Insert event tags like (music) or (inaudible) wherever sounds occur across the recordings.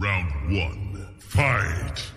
Round one, fight.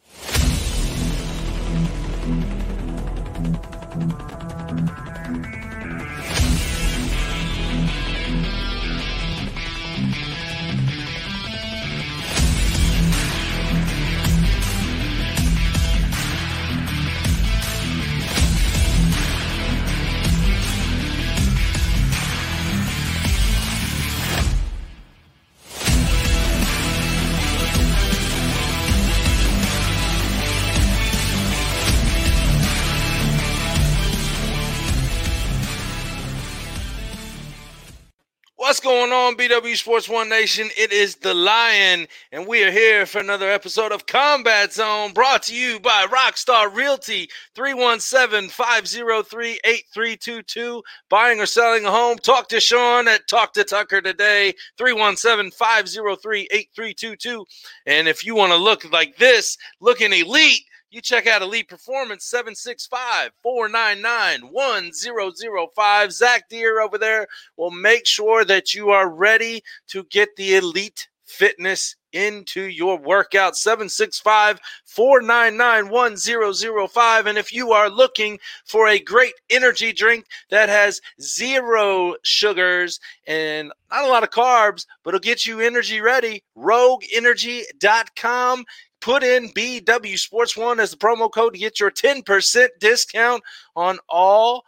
Going on, BW Sports One Nation? It is the Lion, and we are here for another episode of Combat Zone brought to you by Rockstar Realty 317 503 8322. Buying or selling a home? Talk to Sean at Talk to Tucker today 317 503 8322. And if you want to look like this, looking elite, you check out Elite Performance 765 499 1005. Zach Deer over there will make sure that you are ready to get the elite fitness into your workout 765 499 1005 and if you are looking for a great energy drink that has zero sugars and not a lot of carbs but it'll get you energy ready rogueenergy.com put in BW Sports One as the promo code to get your 10% discount on all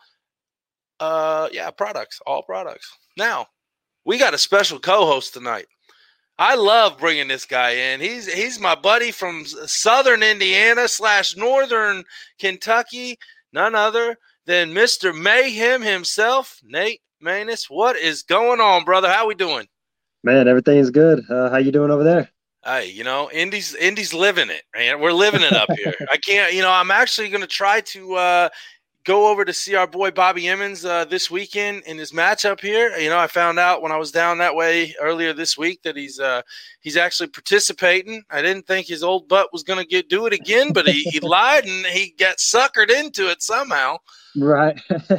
uh yeah, products, all products. Now, we got a special co-host tonight. I love bringing this guy in. He's he's my buddy from Southern Indiana slash Northern Kentucky, none other than Mr. Mayhem himself, Nate Maness. What is going on, brother? How we doing? Man, everything's good. Uh, how you doing over there? Hey, you know, Indy's Indy's living it, man. We're living it up here. I can't, you know, I'm actually going to try to uh, go over to see our boy Bobby Emmons uh, this weekend in his matchup here. You know, I found out when I was down that way earlier this week that he's uh, he's actually participating. I didn't think his old butt was going to get do it again, but he, he (laughs) lied and he got suckered into it somehow. Right. (laughs) no,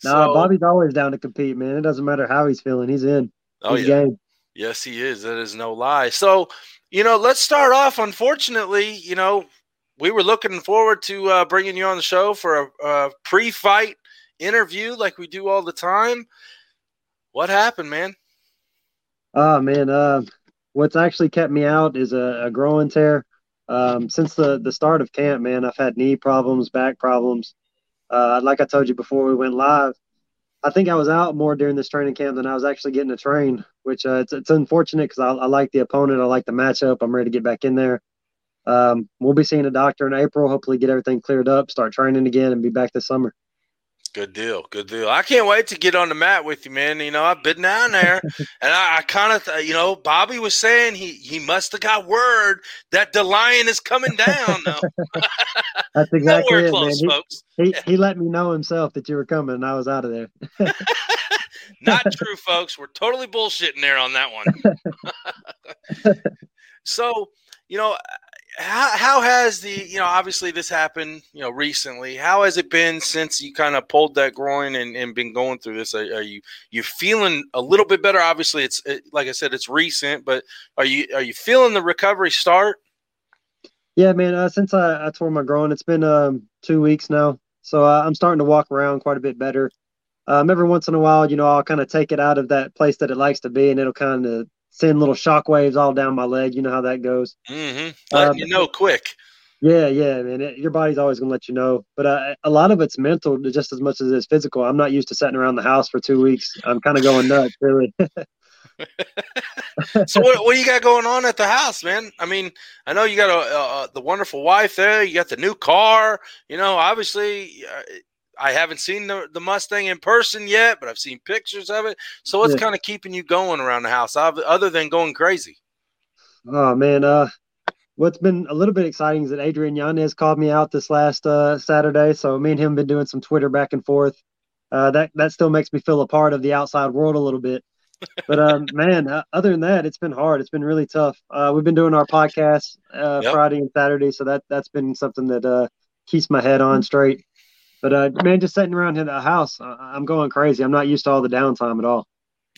So- Bobby's always down to compete, man. It doesn't matter how he's feeling. He's in. Oh He's yeah. game. Yes, he is. That is no lie. So, you know, let's start off. Unfortunately, you know, we were looking forward to uh, bringing you on the show for a, a pre-fight interview, like we do all the time. What happened, man? Oh man, uh, what's actually kept me out is a, a groin tear. Um, since the the start of camp, man, I've had knee problems, back problems. Uh, like I told you before we went live, I think I was out more during this training camp than I was actually getting to train, which uh, it's it's unfortunate because I, I like the opponent, I like the matchup. I'm ready to get back in there. Um, we'll be seeing a doctor in April. Hopefully, get everything cleared up, start training again, and be back this summer. Good deal. Good deal. I can't wait to get on the mat with you, man. You know, I've been down there, (laughs) and I, I kind of, th- you know, Bobby was saying he he must have got word that the lion is coming down. (laughs) That's exactly it, close, man. folks. He, he (laughs) he let me know himself that you were coming, and I was out of there. Not true, folks. We're totally bullshitting there on that one. (laughs) so, you know, how, how has the, you know, obviously this happened, you know, recently. How has it been since you kind of pulled that groin and, and been going through this? Are, are you you feeling a little bit better? Obviously, it's it, like I said, it's recent, but are you are you feeling the recovery start? Yeah, man. Uh, since I, I tore my groin, it's been um, two weeks now, so uh, I'm starting to walk around quite a bit better. Um, every once in a while, you know, I'll kind of take it out of that place that it likes to be, and it'll kind of send little shock waves all down my leg. You know how that goes. Mm-hmm. Um, you know quick. Yeah, yeah, man. It, your body's always gonna let you know, but uh, a lot of it's mental just as much as it's physical. I'm not used to sitting around the house for two weeks. I'm kind of going nuts, (laughs) really. (laughs) So what, what do you got going on at the house, man? I mean, I know you got a, a the wonderful wife there. You got the new car. You know, obviously, uh, I haven't seen the, the Mustang in person yet, but I've seen pictures of it. So what's Yeah. kind of keeping you going around the house, oth- other than going crazy? Oh man, uh, what's been a little bit exciting is that Adrian Yanez called me out this last uh, Saturday. So me and him been doing some Twitter back and forth. Uh, that that still makes me feel a part of the outside world a little bit. But um, (laughs) man, uh, other than that, it's been hard. It's been really tough. Uh, we've been doing our podcast uh, Yep. Friday and Saturday, so that that's been something that uh, keeps my head on straight. But uh, man, just sitting around in the house, uh, I'm going crazy. I'm not used to all the downtime at all.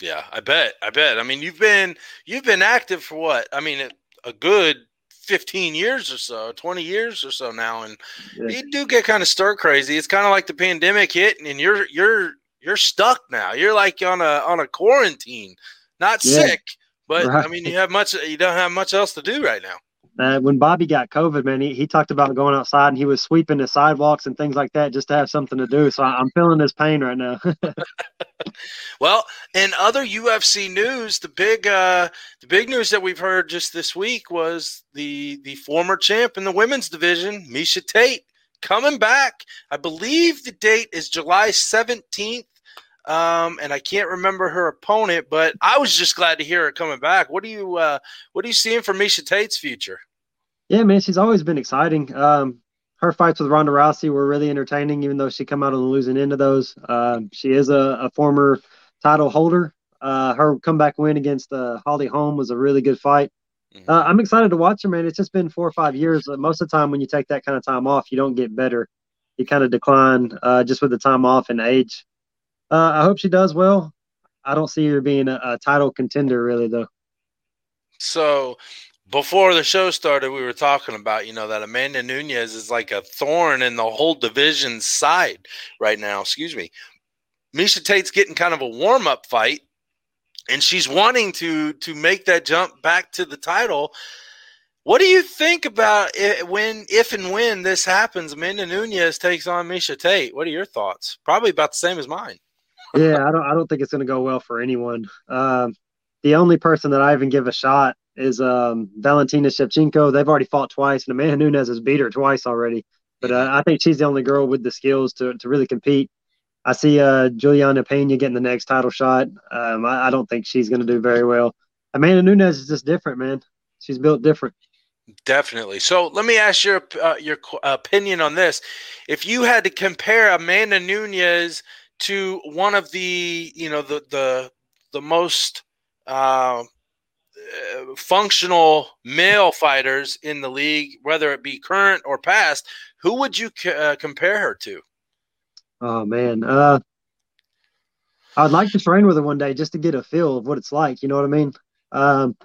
Yeah, I bet. I bet. I mean, you've been you've been active for what? I mean, a good 15 years or so, 20 years or so now, and Yeah. you do get kind of stir crazy. It's kind of like the pandemic hit, and you're you're you're stuck now. You're like on a on a quarantine, not Yeah. sick, but I mean you have much you don't have much else to do right now. Uh, when Bobby got COVID, man, he, he talked about going outside and he was sweeping the sidewalks and things like that just to have something to do. So I, I'm feeling his pain right now. (laughs) Well, in other UFC news, the big uh, the big news that we've heard just this week was the the former champ in the women's division, Miesha Tate, coming back. I believe the date is July seventeenth, um, and I can't remember her opponent, but I was just glad to hear her coming back. What do you uh, what are you seeing for Miesha Tate's future? yeah, man, she's always been exciting. Um, her fights with Ronda Rousey were really entertaining, even though she come out on the losing end of those. Um, she is a, a former title holder. Uh, her comeback win against uh, Holly Holm was a really good fight. Uh, I'm excited to watch her, man. It's just been four or five years. Uh, Most of the time, when you take that kind of time off, you don't get better. You kind of decline uh, just with the time off and age. Uh, I hope she does well. I don't see her being a, a title contender, really, though. So before the show started, we were talking about, you know, that Amanda Nunes is like a thorn in the whole division's side right now. Excuse me. Miesha Tate's getting kind of a warm up fight, and she's wanting to to make that jump back to the title. What do you think about it when, if and when this happens? Amanda Nunes takes on Miesha Tate. What are your thoughts? Probably about the same as mine. Yeah, I don't. I don't think it's going to go well for anyone. Um, the only person that I even give a shot is um, Valentina Shevchenko. They've already fought twice, and Amanda Nunes has beat her twice already. But uh, I think she's the only girl with the skills to to really compete. I see uh, Juliana Pena getting the next title shot. Um, I, I don't think she's going to do very well. Amanda Nunes is just different, man. She's built different. Definitely. So let me ask your uh, your opinion on this. If you had to compare Amanda Nunes to one of the you know the the the most uh, functional male fighters in the league, whether it be current or past, who would you uh, compare her to? Oh man, uh, I'd like to train with her one day just to get a feel of what it's like. You know what I mean? Um,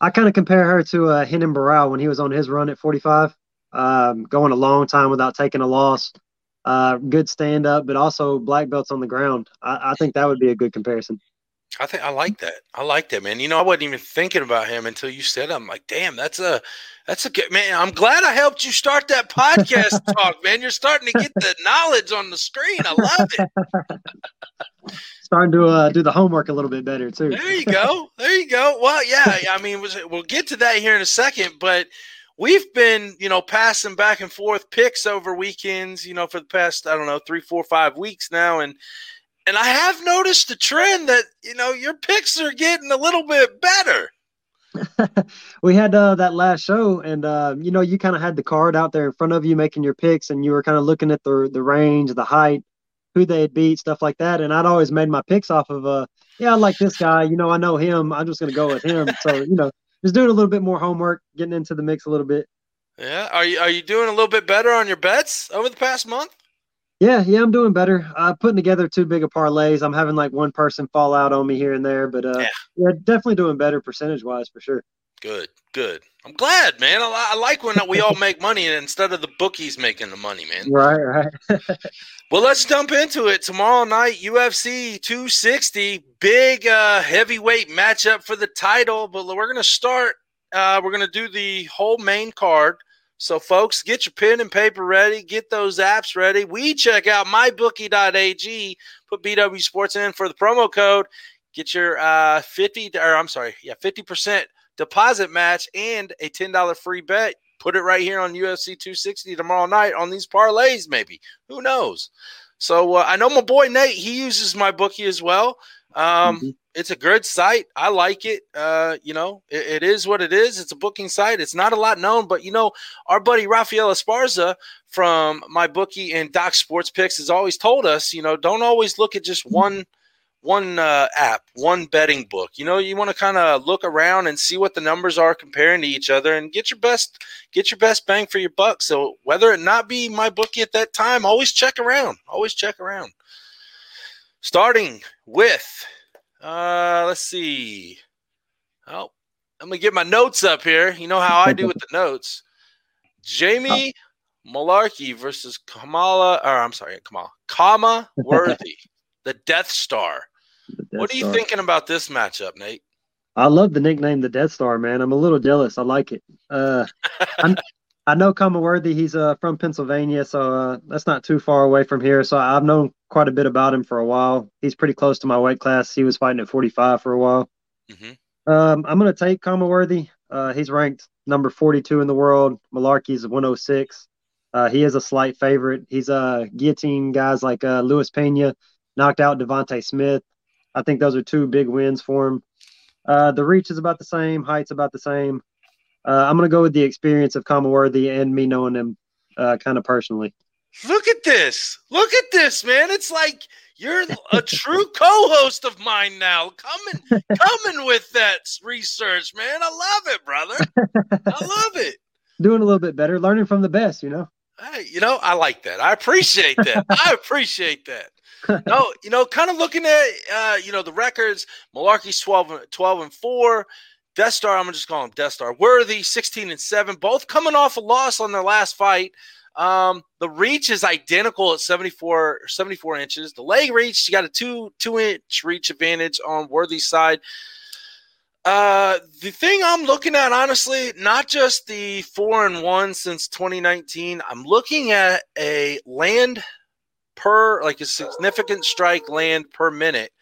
I kind of compare her to uh, Henan when he was on his run at 45, um, going a long time without taking a loss. Uh, good stand up, but also black belts on the ground. I, I think that would be a good comparison. I think I like that. I like that, man. You know, I wasn't even thinking about him until you said. it. I'm like, damn, that's a that's a good man. I'm glad I helped you start that podcast (laughs) talk, man. You're starting to get the knowledge on the screen. I love it. (laughs) Starting to uh, do the homework a little bit better too. There you go. There you go. Well, yeah. I mean, we'll get to that here in a second, but we've been, you know, passing back and forth picks over weekends, you know, for the past I don't know three, four, five weeks now, and and I have noticed a trend that you know your picks are getting a little bit better. (laughs) we had uh, that last show, and uh, you know, you kind of had the card out there in front of you, making your picks, and you were kind of looking at the the range, the height, who they had beat, stuff like that. And I'd always made my picks off of, uh, yeah, I like this guy. You know, I know him. I'm just gonna go with him. So you know, just doing a little bit more homework, getting into the mix a little bit. Yeah. Are you are you doing a little bit better on your bets over the past month? Yeah, yeah, I'm doing better. Uh, putting together too big of parlays. I'm having like one person fall out on me here and there, but uh, Yeah. yeah, definitely doing better percentage wise for sure. Good, good. I'm glad, man. I, I like when we all make money instead of the bookies making the money, man. Right, right. (laughs) Well, let's jump into it. Tomorrow night, UFC 260, big uh, heavyweight matchup for the title. But we're going to start. Uh, we're going to do the whole main card. So, folks, get your pen and paper ready. Get those apps ready. We check out mybookie.ag. Put BW Sports in for the promo code. Get your uh, 50 or I'm sorry, yeah, 50% deposit match and a $10 free bet. Put it right here on UFC 260 tomorrow night on these parlays, maybe. Who knows? So uh, I know my boy Nate. He uses my bookie as well. Um, Mhm. It's a good site. I like it. Uh, you know, it, it is what it is. It's a booking site. It's not a lot known, but you know, our buddy Rafael Esparza from my bookie and Doc Sports Picks has always told us, you know, don't always look at just one one uh, app, one betting book. You know, you want to kind of look around and see what the numbers are comparing to each other, and get your best get your best bang for your buck. So whether it not be my bookie at that time, always check around. Always check around. Starting with, uh, let's see. Oh, I'm gonna get my notes up here. You know how I do with the (laughs) notes. Jamie Mullarkey versus Kamala, or I'm sorry, Kamala, Khama (laughs) Worthy, the Death Star. What are you Star. thinking about this matchup, Nate? I love the nickname, the Death Star, man. I'm a little jealous. I like it. Uh, I, (laughs) know Worthy. He's uh, from Pennsylvania, so uh, that's not too far away from here. So I've known quite a bit about him for a while. He's pretty close to my weight class. He was fighting at 45 for a while. Mhm. Um, I'm going to take Worthy. Uh, he's ranked number 42 in the world. Mullarkey's 106. Uh, he is a slight favorite. He's uh, guillotine guys like uh, Luis Pena, knocked out Devonte Smith. I think those are two big wins for him. Uh, the reach is about the same, height's about the same. Uh, I'm going to go with the experience of Worthy and me knowing him uh, kind of personally. Look at this. Look at this, man. It's like you're a true (laughs) co-host of mine now. Coming coming with that research, man. I love it, brother. I (laughs) love it. Doing a little bit better, learning from the best, you know? Hey, you know, I like that. I appreciate that. I appreciate that. No, you know, kind of looking at uh, you know, the records, Mullarkey's 12, and- 12 and 4. Death Star, I'm gonna just call him Death Star. Worthy, 16 and 7, both coming off a loss on their last fight. Um, the reach is identical at 74, 74 inches. The leg reach, you got a two two inch reach advantage on Worthy's side. Uh, the thing I'm looking at, honestly, not just the four and one since 2019. I'm looking at a land per, like a significant strike land per minute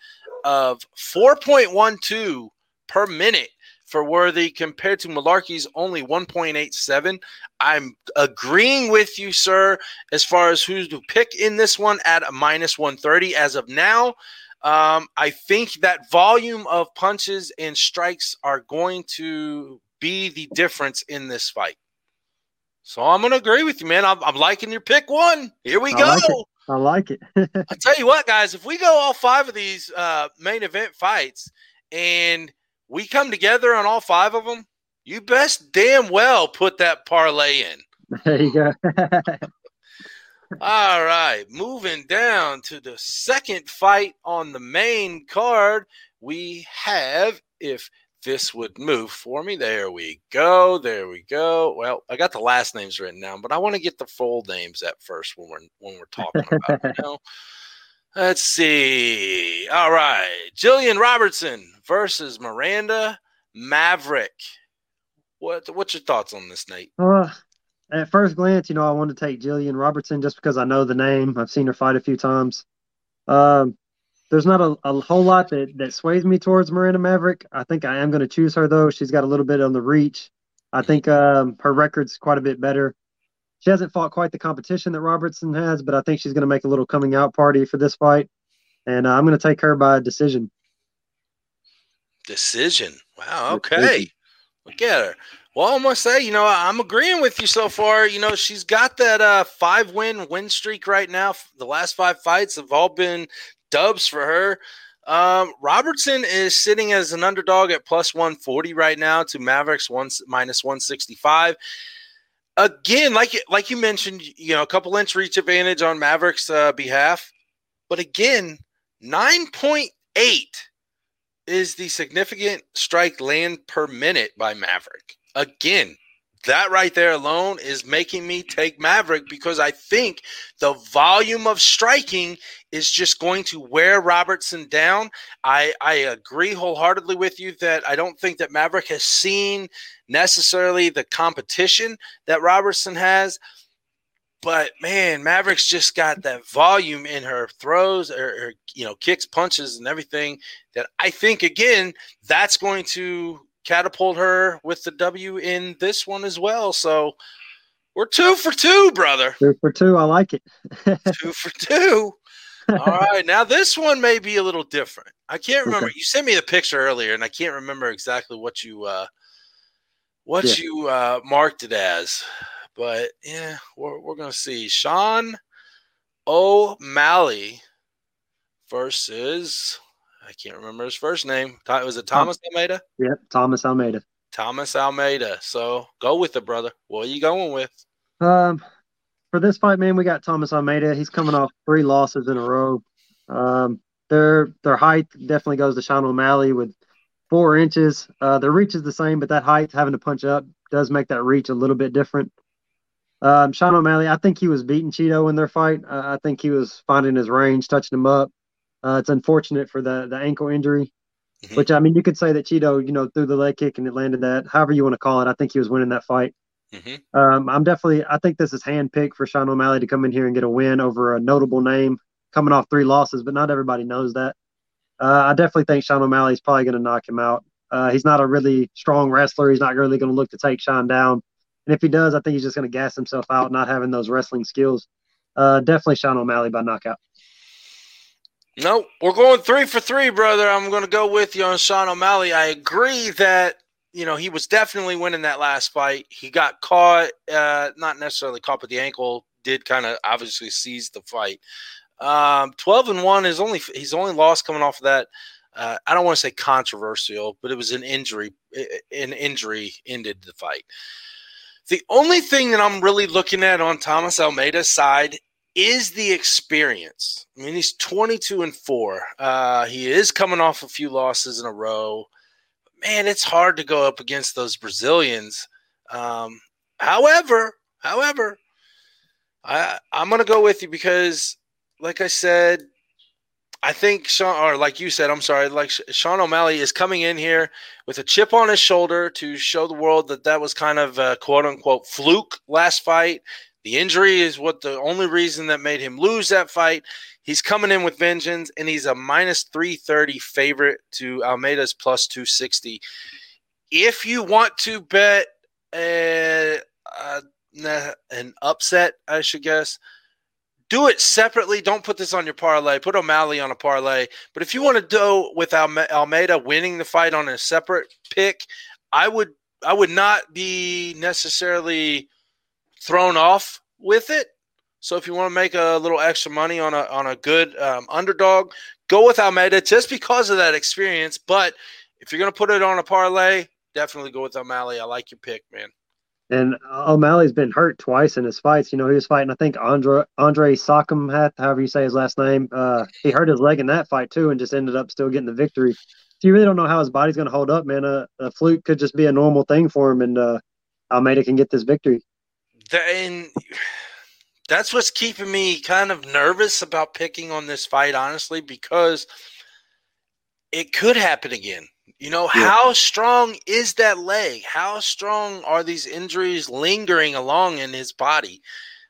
of 4.12 per minute for Worthy compared to Mullarkey's only 1.87. I'm agreeing with you, sir, as far as who to pick in this one at a minus 130 as of now. Um, I think that volume of punches and strikes are going to be the difference in this fight. So I'm going to agree with you, man. I'm, I'm liking your pick one. Here we I go. like. I like it. (laughs) I tell you what, guys, if we go all five of these uh, main event fights and we come together on all five of them, you best damn well put that parlay in. there you go. (laughs) All right, moving down to the second fight on the main card, we have if this would move for me. There we go. There we go. Well, I got the last names written down, but I want to get the full names at first when we're when we're talking about it. You (laughs) know? Let's see. All right, Jillian Robertson versus Miranda Maverick. What what's your thoughts on this, Nate? Uh, at first glance, you know, I wanted to take Jillian Robertson just because I know the name. I've seen her fight a few times. Um, there's not a, a whole lot that, that sways me towards Miranda Maverick. I think I am going to choose her, though. She's got a little bit on the reach. I think um, her record's quite a bit better. She hasn't fought quite the competition that Robertson has, but I think she's going to make a little coming out party for this fight. And uh, I'm going to take her by decision. Decision. Wow. Decision. Okay. Look at her. Well, I'm gonna say, you know, I'm agreeing with you so far. You know, she's got that uh, five win win streak right now. The last five fights have all been dubs for her. Um, Robertson is sitting as an underdog at plus 140 right now to Mavericks one minus 165. Again, like like you mentioned, you know, a couple inch reach advantage on Mavericks' uh, behalf, but again, 9.8 is the significant strike land per minute by Maverick. Again, that right there alone is making me take Maverick because I think the volume of striking is just going to wear Robertson down. I, I agree wholeheartedly with you that I don't think that Maverick has seen necessarily the competition that Robertson has. But man, Maverick's just got that volume in her throws or, or you know kicks, punches, and everything that I think again that's going to catapult her with the W in this one as well. So we're two for two, brother. Two for two. I like it. (laughs) two for two. All right. Now this one may be a little different. I can't remember. Okay. You sent me the picture earlier, and I can't remember exactly what you uh what Yeah. you uh marked it as. But yeah, we're we're gonna see. Sean O'Malley versus I can't remember his first name. Was it Thomas Almeida? Yep. Thomas Almeida. Thomas Almeida. So go with it, brother. What are you going with? Um, for this fight, man, we got Thomas Almeida. He's coming off three losses in a row. Um, their their height definitely goes to Sean O'Malley with four inches. Uh, the reach is the same, but that height, having to punch up, does make that reach a little bit different. Um, Sean O'Malley, I think he was beating Chito in their fight. Uh, I think he was finding his range, touching him up. Uh, it's unfortunate for the the ankle injury, mm-hmm. which I mean, you could say that Chito, you know, threw the leg kick and it landed that. However you want to call it, I think he was winning that fight. Mm-hmm. Um, I'm definitely, I think this is handpicked for Sean O'Malley to come in here and get a win over a notable name coming off three losses, but not everybody knows that. Uh, I definitely think Sean O'Malley is probably going to knock him out. Uh, he's not a really strong wrestler. He's not really going to look to take Sean down. And if he does, I think he's just going to gas himself out, not having those wrestling skills. Uh, definitely Sean O'Malley by knockout. No, we're going three for three, brother. I'm going to go with you on Sean O'Malley. I agree that you know he was definitely winning that last fight. He got caught, uh, not necessarily caught, but the ankle did kind of obviously seize the fight. Um, Twelve and one is only he's only lost coming off of that. Uh, I don't want to say controversial, but it was an injury. An injury ended the fight. The only thing that I'm really looking at on Thomas Almeida's side is the experience. I mean, he's 22 and four. Uh, he is coming off a few losses in a row. Man, it's hard to go up against those Brazilians. Um, however, however, I I'm gonna go with you because like I said, I think Sean, or like you said, I'm sorry, like Sean O'Malley is coming in here with a chip on his shoulder to show the world that that was kind of a quote unquote fluke last fight. The injury is what the only reason that made him lose that fight. He's coming in with vengeance, and he's a minus 330 favorite to Almeida's plus 260. If you want to bet uh, uh, a, a, an upset, I should guess, do it separately. Don't put this on your parlay. Put O'Malley on a parlay. But if you want to do with Almeida winning the fight on a separate pick, I would I would not be necessarily thrown off with it. So if you want to make a little extra money on a on a good um, underdog, go with Almeida just because of that experience. But if you're going to put it on a parlay, definitely go with O'Malley. I like your pick, man. And O'Malley's been hurt twice in his fights. You know, he was fighting, I think, Andre Andre Soukhamthath, however you say his last name. Uh, he hurt his leg in that fight too, and just ended up still getting the victory. So you really don't know how his body's going to hold up, man. A, a, fluke could just be a normal thing for him, and uh, Almeida can get this victory. And that's what's keeping me kind of nervous about picking on this fight, honestly, because it could happen again. You know, yeah. how strong is that leg? How strong are these injuries lingering along in his body?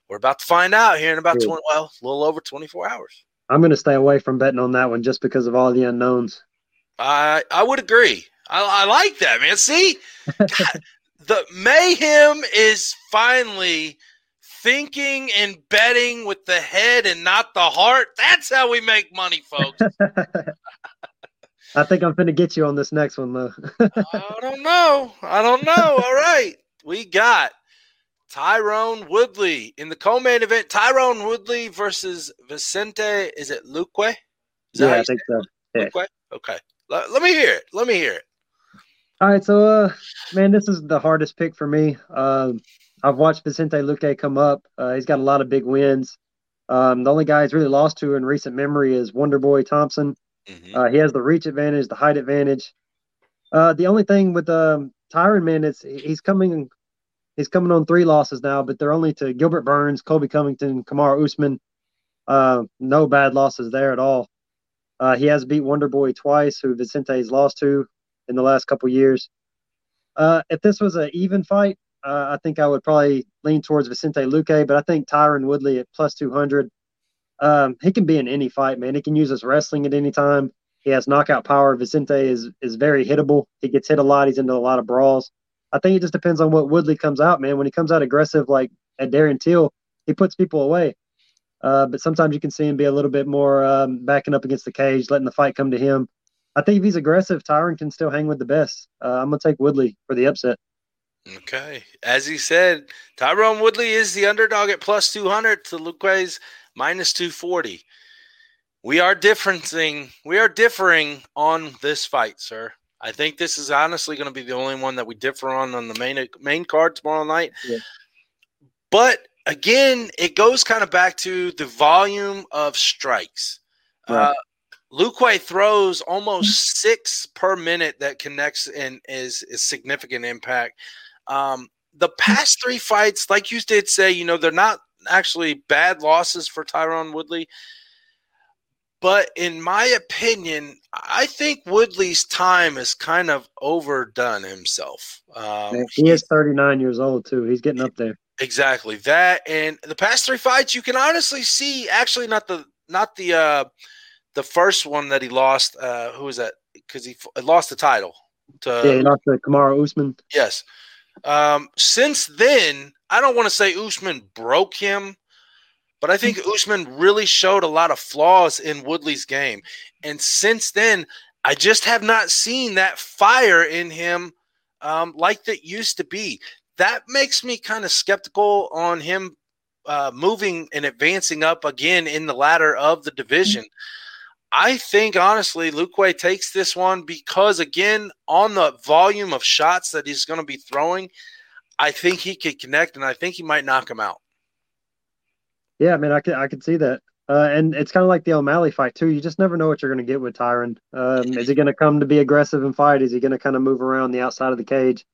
We're about to find out here in about yeah. 20, well, a little over 24 hours. I'm going to stay away from betting on that one just because of all the unknowns. I I would agree. I, I like that, man. See, (laughs) the mayhem is finally thinking and betting with the head and not the heart. That's how we make money, folks. (laughs) I think I'm finna get you on this next one though. I don't know. I don't know. All right. We got Tyron Woodley in the co-main event. Tyron Woodley versus Vicente. Is it Luque? Is yeah, I think so. Yeah. Okay. Let, let, me hear it. Let me hear it. All right. So, uh, man, this is the hardest pick for me. Um, I've watched Vicente Luque come up. Uh, he's got a lot of big wins. Um, the only guy he's really lost to in recent memory is Wonder Boy Thompson. Mm-hmm. Uh, he has the reach advantage, the height advantage. Uh, the only thing with um, Tyron, man, is he's coming, he's coming on three losses now, but they're only to Gilbert Burns, Colby Covington, Kamaru Usman. Uh, no bad losses there at all. Uh, he has beat Wonder Boy twice, who Vicente's lost to in the last couple years. Uh, if this was an even fight, uh, I think I would probably lean towards Vicente Luque, but I think Tyron Woodley at plus 200 um, he can be in any fight, man. He can use his wrestling at any time. He has knockout power. Vicente is is very hittable. He gets hit a lot. He's into a lot of brawls. I think it just depends on what Woodley comes out, man. When he comes out aggressive like at Darren Till, he puts people away. Uh, but sometimes you can see him be a little bit more um, backing up against the cage, letting the fight come to him. I think if he's aggressive, Tyron can still hang with the best. Uh, I'm gonna take Woodley for the upset. Okay, as he said, Tyron Woodley is the underdog at plus 200 to Luque's minus 240. We are differencing, we are differing on this fight, sir. I think this is honestly going to be the only one that we differ on on the main main card tomorrow night. Yeah. But again, it goes kind of back to the volume of strikes. Right. Uh, Luque throws almost six per minute that connects and is, is significant impact. Um, the past three fights, like you did say, you know, they're not actually bad losses for Tyron Woodley. But in my opinion, I think Woodley's time is kind of overdone himself. Um, he is 39 years old, too. He's getting up there. Exactly that, and the past three fights, you can honestly see. Actually, not the not the uh the first one that he lost. Uh Who was that? Because he lost the title to yeah, he lost to Kamaru Usman. Yes. Um, since then, I don't want to say Usman broke him, but I think (laughs) Usman really showed a lot of flaws in Woodley's game. And since then, I just have not seen that fire in him um, like that used to be. That makes me kind of skeptical on him uh, moving and advancing up again in the ladder of the division. (laughs) I think honestly, Luque takes this one because again, on the volume of shots that he's going to be throwing, I think he could connect, and I think he might knock him out. Yeah, I mean, I can I could see that, uh, and it's kind of like the O'Malley fight too. You just never know what you're going to get with Tyron. Um, is he going to come to be aggressive and fight? Is he going to kind of move around the outside of the cage?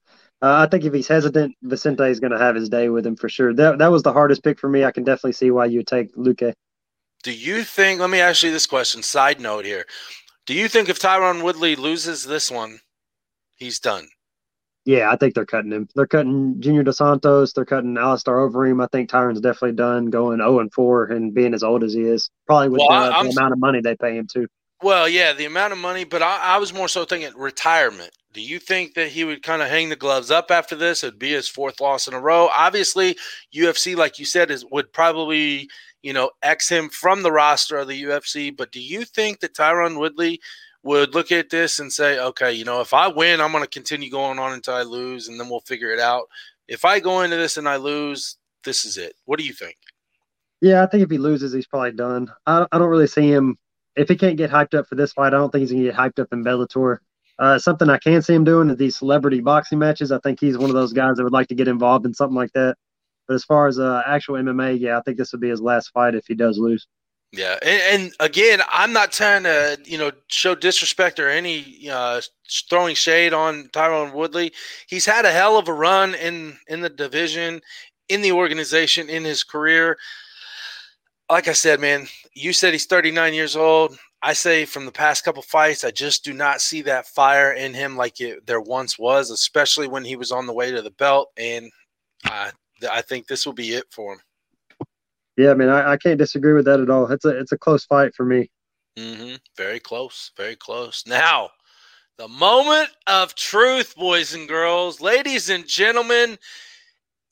Uh, I think if he's hesitant, Vicente is going to have his day with him for sure. That that was the hardest pick for me. I can definitely see why you take Luque. Do you think? Let me ask you this question. Side note here: Do you think if Tyron Woodley loses this one, he's done? Yeah, I think they're cutting him. They're cutting Junior Dos Santos. They're cutting Alistair Overeem. I think Tyron's definitely done going 0 and 4 and being as old as he is. Probably with well, the, the, amount of money they pay him too. Well, yeah, the amount of money, but I, I was more so thinking retirement. Do you think that he would kind of hang the gloves up after this? It'd be his fourth loss in a row. Obviously, UFC, like you said, is would probably you know X him from the roster of the UFC. But do you think that Tyron Woodley would look at this and say, okay, you know, if I win, I'm going to continue going on until I lose, and then we'll figure it out. If I go into this and I lose, this is it. What do you think? Yeah, I think if he loses, he's probably done. I, I don't really see him. If he can't get hyped up for this fight, I don't think he's going to get hyped up in Bellator. Uh, something I can see him doing is these celebrity boxing matches. I think he's one of those guys that would like to get involved in something like that. But as far as uh, actual MMA, yeah, I think this would be his last fight if he does lose. Yeah, and, and, again, I'm not trying to you know show disrespect or any uh, throwing shade on Tyron Woodley. He's had a hell of a run in in the division, in the organization, in his career. Like I said, man, you said he's 39 years old. I say from the past couple fights, I just do not see that fire in him like it, there once was, especially when he was on the way to the belt. And I think this will be it for him. Yeah, I mean, I, I can't disagree with that at all. It's a it's a close fight for me. Mm-hmm. Very close, very close. Now, the moment of truth, boys and girls, ladies and gentlemen,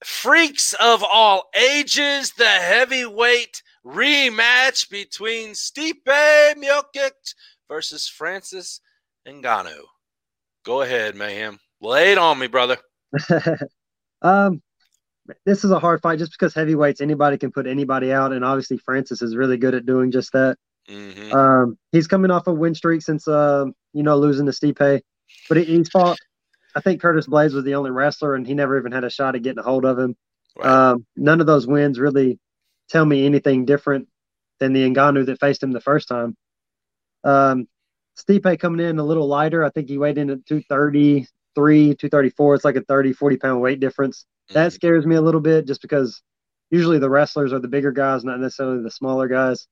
freaks of all ages, the heavyweight rematch between Stipe Miocic versus Francis Ngannou. Go ahead, Mayhem. Lay it on me, brother. (laughs) um, this is a hard fight just because heavyweights anybody can put anybody out, and obviously Francis is really good at doing just that. Mm-hmm. Um, he's coming off a win streak since uh, you know losing to Stipe, but he, he's fought. I think Curtis Blaydes was the only wrestler, and he never even had a shot at getting a hold of him. Right. Um, none of those wins really tell me anything different than the Ngannou that faced him the first time. Um, Stipe coming in a little lighter. I think he weighed in at 233, 234. It's like a 30, 40 pound weight difference. That mm-hmm. scares me a little bit just because usually the wrestlers are the bigger guys, not necessarily the smaller guys.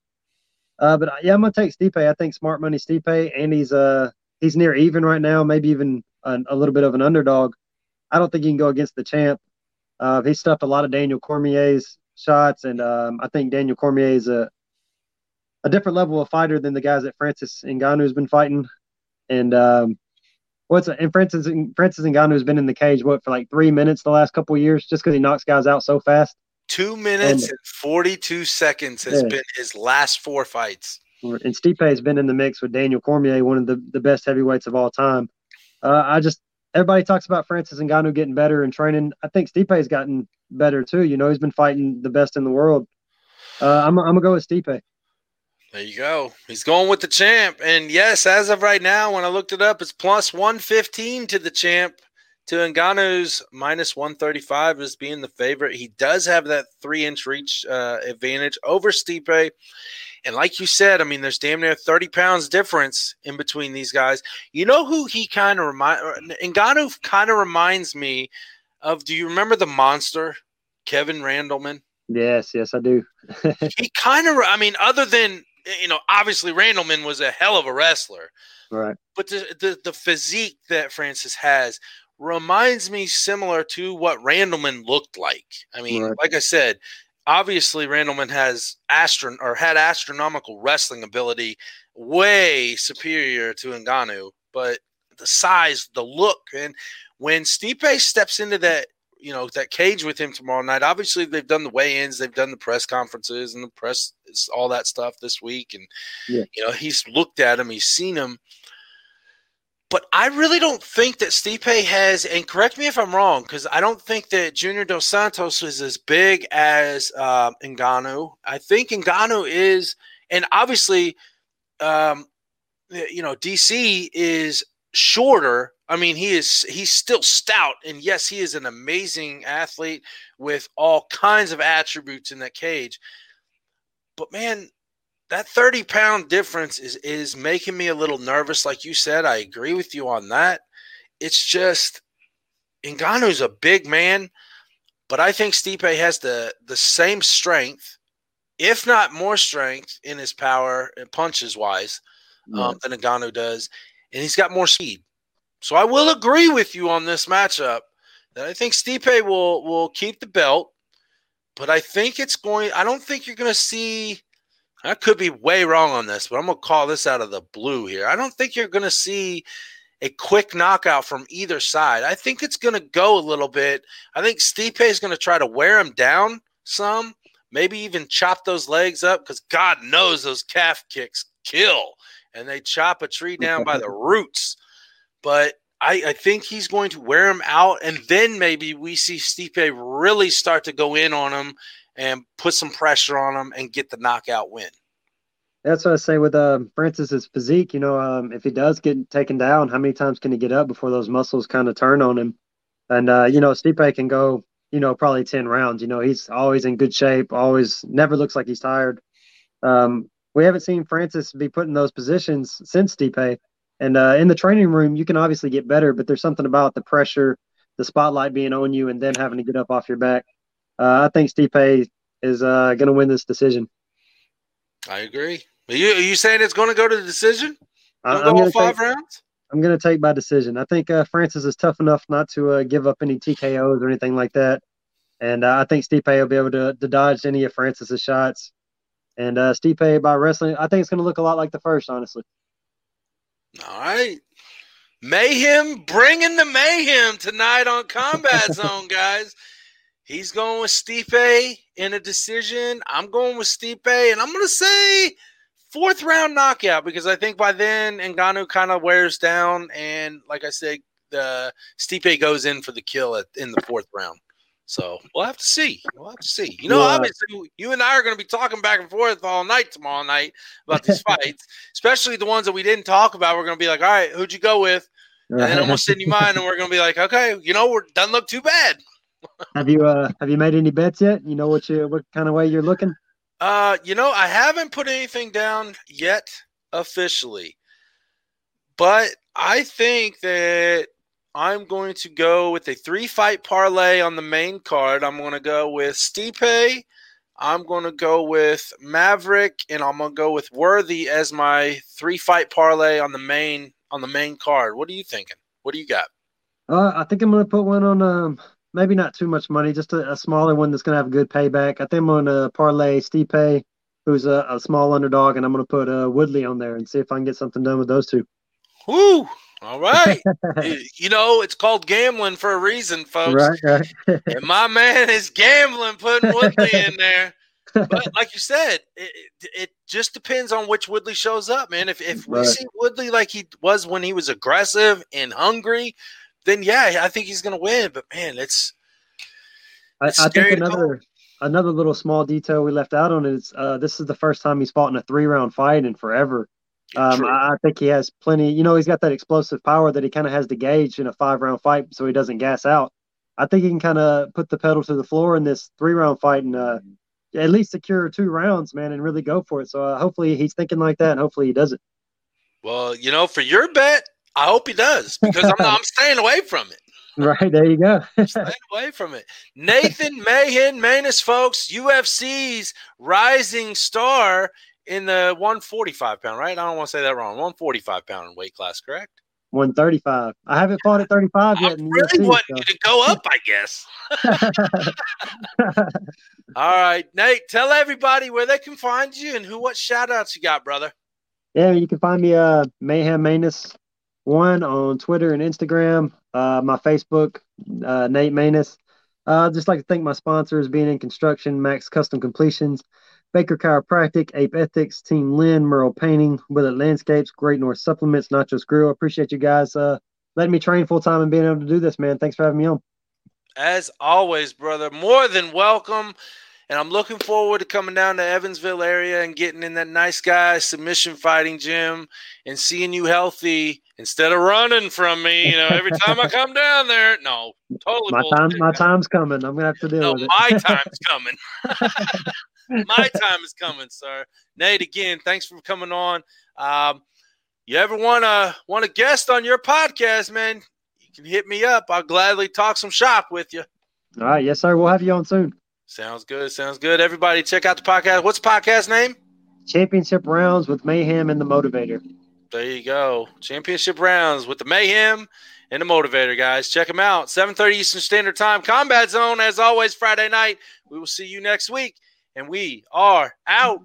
Uh, but yeah, I'm gonna take Stipe. I think smart money Stipe, and he's uh he's near even right now, maybe even a, a little bit of an underdog. I don't think he can go against the champ. Uh, he stuffed a lot of Daniel Cormier's shots, and um, I think Daniel Cormier is a a different level of fighter than the guys that Francis Ngannou has been fighting. And um, what's and Francis and Francis Ngannou has been in the cage what for like three minutes the last couple years just because he knocks guys out so fast. Two minutes and, and forty two seconds has yeah. been his last four fights. And Stipe has been in the mix with Daniel Cormier, one of the, the best heavyweights of all time. Uh, I just everybody talks about Francis Ngannou getting better and training. I think Stipe has gotten better too. You know, he's been fighting the best in the world. Uh, I'm, I'm gonna go with Stipe. There you go. He's going with the champ. And yes, as of right now, when I looked it up, it's plus 115 to the champ. To Ngannou's minus 135 as being the favorite. He does have that three inch reach uh, advantage over Stipe. And like you said, I mean, there's damn near 30 pounds difference in between these guys. You know who he kind of reminds Ngannou kind of reminds me of do you remember the monster, Kevin Randleman? Yes, yes, I do. (laughs) he kind of I mean, other than you know, obviously Randleman was a hell of a wrestler. Right. But the, the, the physique that Francis has reminds me similar to what Randleman looked like. I mean, right. like I said, obviously Randleman has astron or had astronomical wrestling ability, way superior to Ngannou, but the size, the look, and when Stipe steps into that, you know, that cage with him tomorrow night, obviously they've done the weigh-ins, they've done the press conferences and the press, all that stuff this week, and yeah. you know he's looked at him, he's seen him. But I really don't think that Stipe has, and correct me if I'm wrong, because I don't think that Junior Dos Santos is as big as uh, Ngannou. I think Ngannou is, and obviously, um, you know, DC is shorter. I mean, he is he's still stout, and yes, he is an amazing athlete with all kinds of attributes in that cage. But man, that 30 pound difference is is making me a little nervous. Like you said, I agree with you on that. It's just Ngannou's a big man, but I think Stipe has the the same strength, if not more strength, in his power and punches wise um, than Ngannou does, and he's got more speed. So I will agree with you on this matchup that I think Stipe will will keep the belt, but I think it's going. I don't think you're going to see I could be way wrong on this, but I'm going to call this out of the blue here. I don't think you're going to see a quick knockout from either side. I think it's going to go a little bit. I think Stipe is going to try to wear him down some, maybe even chop those legs up because God knows those calf kicks kill and they chop a tree down by the roots. But I, I, think he's going to wear him out, and then maybe we see Stipe really start to go in on him and put some pressure on him and get the knockout win. That's what I say with uh, Francis's physique. You know, um, if he does get taken down, how many times can he get up before those muscles kind of turn on him? And uh, you know, Stipe can go, you know, probably ten rounds. You know, he's always in good shape. Always, never looks like he's tired. Um, we haven't seen Francis be put in those positions since Stipe. And uh, in the training room, you can obviously get better, but there's something about the pressure, the spotlight being on you, and then having to get up off your back uh, I think Stipe is uh, going to win this decision. I agree. Are you, are you saying it's going to go to the decision? I'm go five take, rounds? I'm going to take my decision. I think uh, Francis is tough enough not to uh, give up any TKOs or anything like that. And uh, I think Stipe will be able to, to dodge any of Francis's shots. And uh, Stipe by wrestling, I think it's going to look a lot like the first, honestly. All right. Mayhem bringing the mayhem tonight on Combat (laughs) Zone, guys. He's going with Stipe in a decision. I'm going with Stipe, and I'm going to say fourth round knockout because I think by then Ngannou kind of wears down, and like I said, the Stipe goes in for the kill at, in the fourth round. So we'll have to see. We'll have to see. You know, yeah. obviously, you and I are going to be talking back and forth all night tomorrow night about these (laughs) fights, especially the ones that we didn't talk about. We're going to be like, all right, who'd you go with? And then I'm going to send you (laughs) mine, and we're going to be like, okay, you know, we're doesn't look too bad (laughs) have you uh have you made any bets yet? You know what you what kind of way you're looking? Uh, you know, I haven't put anything down yet officially, but I think that I'm going to go with a three fight parlay on the main card. I'm going to go with Stipe. I'm going to go with Maverick, and I'm going to go with Worthy as my three fight parlay on the main on the main card. What are you thinking? What do you got? Uh, I think I'm going to put one on um, maybe not too much money, just a, a smaller one that's going to have a good payback. I think I'm going to parlay Stipe, who's a, a, small underdog, and I'm going to put uh, Woodley on there and see if I can get something done with those two. Woo! All right. (laughs) you know, it's called gambling for a reason, folks. Right, right. (laughs) and my man is gambling, putting Woodley in there. But (laughs) like you said, it, it, just depends on which Woodley shows up, man. If if we see Woodley like he was when he was aggressive and hungry, then yeah, I think he's going to win. But man, it's, it's I, I think another another little small detail we left out on is uh, this is the first time he's fought in a three round fight in forever. Um, I, I think he has plenty. You know, he's got that explosive power that he kind of has to gauge in a five round fight, so he doesn't gas out. I think he can kind of put the pedal to the floor in this three round fight and uh, at least secure two rounds, man, and really go for it. So uh, hopefully he's thinking like that, and hopefully he does it. Well, you know, for your bet, I hope he does because I'm, I'm staying away from it. (laughs) Right there, you go. (laughs) Stay away from it. Nathan Mahan Manus, folks, UFC's rising star in the 145 pound, right? I don't want to say that wrong. 145 pound weight class, correct? 135. I haven't fought at 35 yet. I really UFC, want so. you to go up, I guess. (laughs) All right, Nate, tell everybody where they can find you and who what shout outs you got, brother. Yeah, you can find me uh Mayhem Maness one on Twitter and Instagram. Uh, my Facebook, uh, Nate Maness. Uh, I'd just like to thank my sponsors, being in construction, Max Custom Completions, Baker Chiropractic, Ape Ethics, Team Lynn, Merle Painting, Willett Landscapes, Great North Supplements, Nachos Grill. Appreciate you guys uh, letting me train full time and being able to do this, man. Thanks for having me on. As always, brother, more than welcome. And I'm looking forward to coming down to Evansville area and getting in that nice guy submission fighting gym and seeing you healthy instead of running from me. You know, every time I come down there. No, totally. My time, my time's coming. I'm gonna have to deal no, with it. my (laughs) time's coming. (laughs) my time is coming, sir. Nate, again, thanks for coming on. Um, you ever want to want a guest on your podcast, man? You can hit me up. I'll gladly talk some shop with you. All right, yes, sir. We'll have you on soon. Sounds good. Sounds good. Everybody, check out the podcast. What's the podcast name? Championship Rounds with Mayhem and the Motivator. There you go. Championship Rounds with the Mayhem and the Motivator, guys. Check them out. 7:30 Eastern Standard Time. Combat Zone, as always, Friday night. We will see you next week, and we are out.